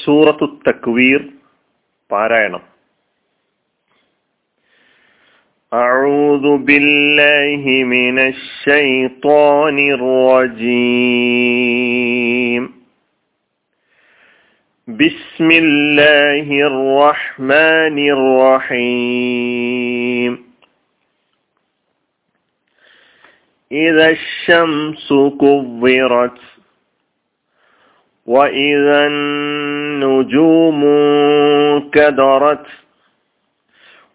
സൂറത്തു തക്വീർ പാരായണം أعوذ بالله من الشيطان الرجيم بسم الله الرحمن الرحيم إذا الشمس كورت وإذا النجوم كدرت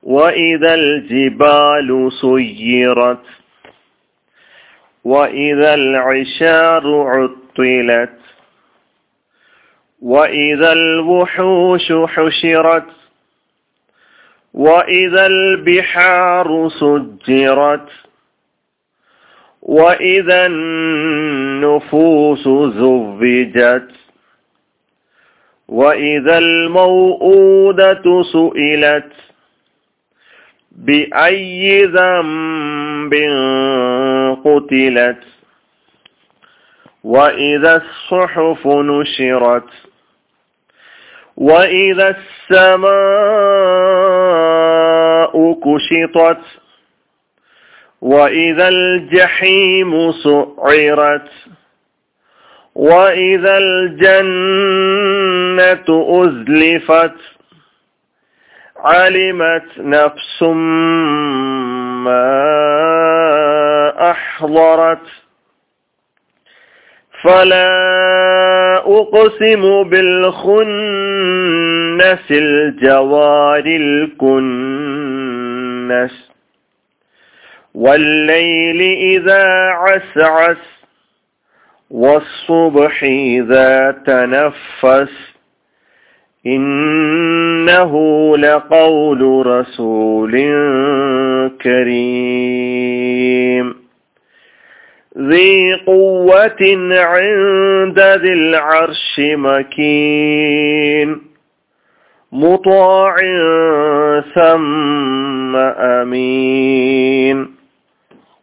وإذا الجبال سيرت وإذا العشار عطلت وإذا الوحوش حشرت وإذا البحار سجرت وإذا النفوس زوجت وإذا الموءودة سئلت بأي ذنب قتلت وإذا الصحف نشرت وإذا السماء كشطت وإذا الجحيم سعرت وإذا الجنة أزلفت علمت نفس ما أحضرت فلا أقسم بالخنس الجوار الكنس والليل إذا عسعس والصبح إذا تنفس إنه لقول رسول كريم. ذي قوة عند ذي العرش مكين. مطاع ثم أمين.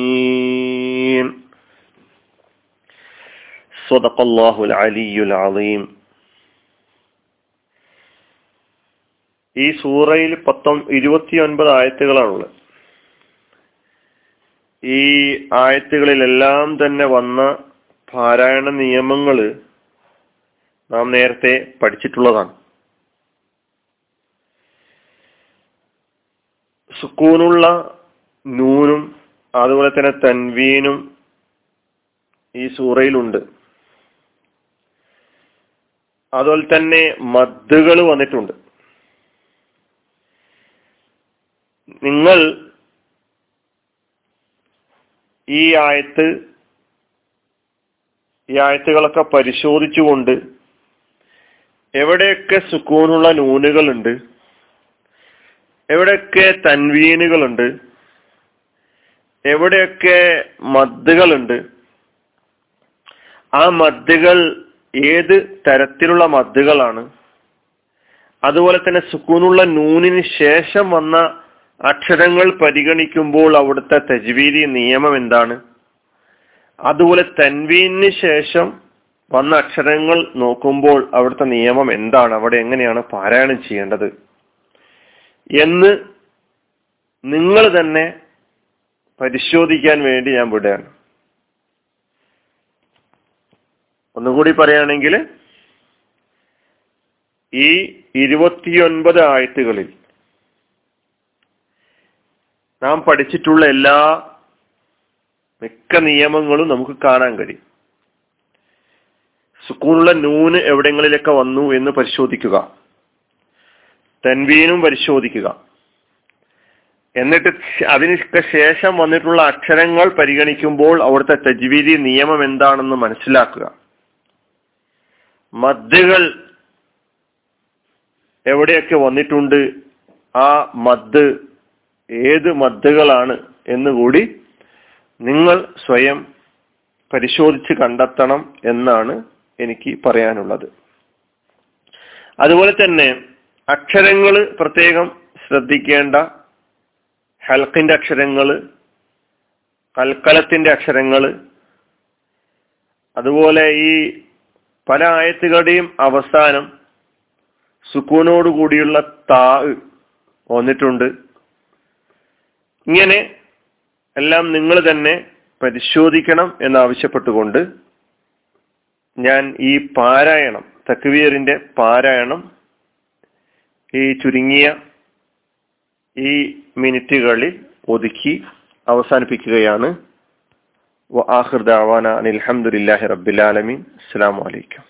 العالمين صدق الله العلي العظيم ഈ സൂറയിൽ പത്തൊ ഇരുപത്തിയൊൻപത് ആയത്തുകളാണുള്ളത് ഈ ആയത്തുകളിലെല്ലാം തന്നെ വന്ന പാരായണ നിയമങ്ങൾ നാം നേരത്തെ പഠിച്ചിട്ടുള്ളതാണ് സുക്കൂനുള്ള നൂനും അതുപോലെ തന്നെ തൻവീനും ഈ സൂറയിലുണ്ട്. അതുപോലെ തന്നെ മദ്ദുകൾ വന്നിട്ടുണ്ട്. നിങ്ങൾ ഈ ആയത്ത് ഈ ആയത്തുകളൊക്കെ പരിശോധിച്ചുകൊണ്ട് എവിടെയൊക്കെ സുക്കൂനുള്ള നൂനുകളുണ്ട് എവിടെയൊക്കെ തൻവീനുകളുണ്ട്? എവിടെയൊക്കെ മദ്ദുകളുണ്ട്? ആ മദ്ദുകൾ ഏത് തരത്തിലുള്ള മദ്ദുകളാണ്? അതുപോലെ തന്നെ സുക്കൂനുള്ള നൂനിന് ശേഷം വന്ന അക്ഷരങ്ങൾ പരിഗണിക്കുമ്പോൾ അവിടുത്തെ തജ്വീദി നിയമം എന്താണ്? അതുപോലെ തൻവീനു ശേഷം വന്ന അക്ഷരങ്ങൾ നോക്കുമ്പോൾ അവിടുത്തെ നിയമം എന്താണ്? അവിടെ എങ്ങനെയാണ് പാരായണം ചെയ്യേണ്ടത്? എന്ന് നിങ്ങൾ തന്നെ പരിശോധിക്കാൻ വേണ്ടി ഞാൻ വിടുകയാണ്. ഒന്നുകൂടി പറയുകയാണെങ്കിൽ ഈ ഇരുപത്തിയൊൻപത് ആയത്തുകളിൽ നാം പഠിച്ചിട്ടുള്ള എല്ലാ മിക്ക നിയമങ്ങളും നമുക്ക് കാണാൻ കഴിയും. സുക്കൂണുള്ള നൂന് എവിടെങ്ങളിലൊക്കെ വന്നു എന്ന് പരിശോധിക്കുക. തൻവീനും പരിശോധിക്കുക. എന്നിട്ട് അതിനൊക്കെ ശേഷം വന്നിട്ടുള്ള അക്ഷരങ്ങൾ പരിഗണിക്കുമ്പോൾ അവിടുത്തെ തജ്വീദി നിയമം എന്താണെന്ന് മനസ്സിലാക്കുക. മദ്ദുകൾ എവിടെയൊക്കെ വന്നിട്ടുണ്ട്? ആ മദ് ഏത് മദ്ദുകളാണ് എന്നുകൂടി നിങ്ങൾ സ്വയം പരിശോധിച്ച് കണ്ടെത്തണം എന്നാണ് എനിക്ക് പറയാനുള്ളത്. അതുപോലെ തന്നെ അക്ഷരങ്ങൾ പ്രത്യേകം ശ്രദ്ധിക്കേണ്ട ഹൽക്കിന്റെ അക്ഷരങ്ങൾ കൽക്കലത്തിന്റെ അക്ഷരങ്ങൾ അതുപോലെ ഈ പല ആയത്തുകളുടെയും അവസാനം സുക്കൂനോട് കൂടിയുള്ള താ വന്നിട്ടുണ്ട്. ഇങ്ങനെ എല്ലാം നിങ്ങൾ തന്നെ പരിശോധിക്കണം എന്നാവശ്യപ്പെട്ടുകൊണ്ട് ഞാൻ ഈ പാരായണം തക്വീറിന്റെ പാരായണം ഈ ചുരുങ്ങിയ ഈ മിനിറ്റുകളിൽ ഒതുക്കി അവസാനിപ്പിക്കുകയാണ്. ആഹിർ ദാവാന അനിൽഹമുല്ലാഹി റബ്ബിലാലമീൻ അസ്സാം വലൈക്കും